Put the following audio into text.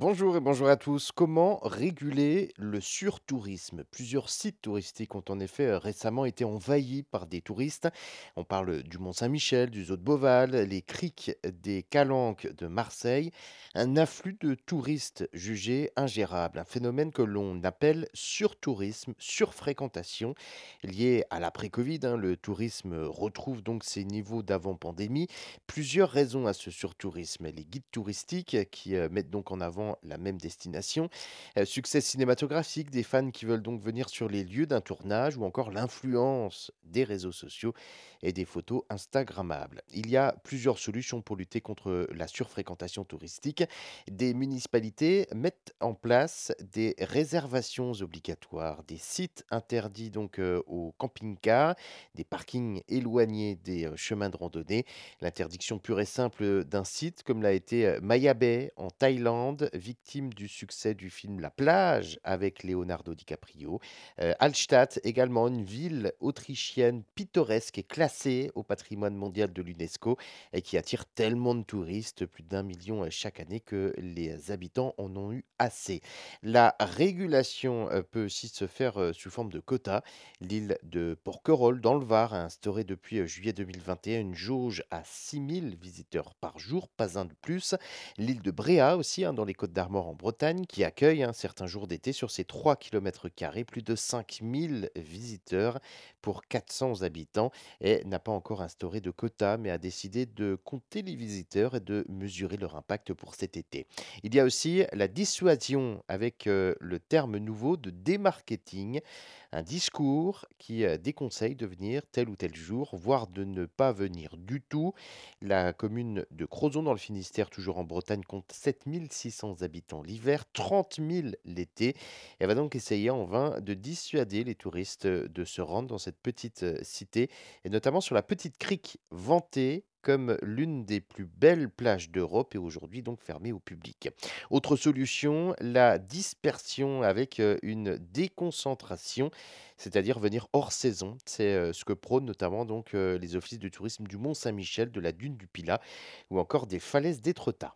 Bonjour et bonjour à tous. Comment réguler le surtourisme? Plusieurs sites touristiques ont en effet récemment été envahis par des touristes. On parle du Mont-Saint-Michel, du Zoo de Beauval, les criques des Calanques de Marseille. Un afflux de touristes jugé ingérable, un phénomène que l'on appelle surtourisme, surfréquentation, lié à l'après-Covid. hein. Le tourisme retrouve donc ses niveaux d'avant-pandémie. Plusieurs raisons à ce surtourisme. Les guides touristiques qui mettent donc en avant la même destination, euh, succès cinématographique, des fans qui veulent donc venir sur les lieux d'un tournage ou encore l'influence des réseaux sociaux et des photos Instagrammables. Il y a plusieurs solutions pour lutter contre la surfréquentation touristique. Des municipalités mettent en place des réservations obligatoires, des sites interdits donc euh, aux camping-cars, des parkings éloignés des euh, chemins de randonnée L'interdiction pure et simple d'un site, comme l'a été euh, Maya Bay en Thaïlande, victime du succès du film La plage avec Leonardo DiCaprio. Euh, Hallstatt, également une ville autrichienne pittoresque et classée au patrimoine mondial de l'UNESCO et qui attire tellement de touristes, plus d'un million euh, chaque année, que les habitants en ont eu assez. La régulation euh, peut aussi se faire euh, sous forme de quotas. L'île de Porquerolles, dans le Var, a instauré depuis juillet 2021 une jauge à 6000 visiteurs par jour, pas un de plus. L'île de Bréa aussi, hein, dans les Côtes d'Armor en Bretagne, qui accueille hein, certains jours d'été sur ses 3 km plus de 5000 visiteurs pour 400 habitants et n'a pas encore instauré de quotas, mais a décidé de compter les visiteurs et de mesurer leur impact pour cet été. Il y a aussi la dissuasion avec euh, le terme nouveau de démarketing, un discours qui euh, déconseille de venir tel ou tel jour, voire de ne pas venir du tout. La commune de Crozon dans le Finistère, toujours en Bretagne, compte 7600 habitants l'hiver, 30 000 l'été. Elle va donc essayer en vain de dissuader les touristes euh, de se rendre dans cette petite euh, cité, et notamment sur la petite crique vantée comme l'une des plus belles plages d'Europe et aujourd'hui donc fermée au public. Autre solution, la dispersion avec euh, une déconcentration, c'est-à-dire venir hors saison. C'est ce que prônent notamment donc les offices de tourisme du Mont Saint-Michel, de la dune du Pilat ou encore des falaises d'Étretat.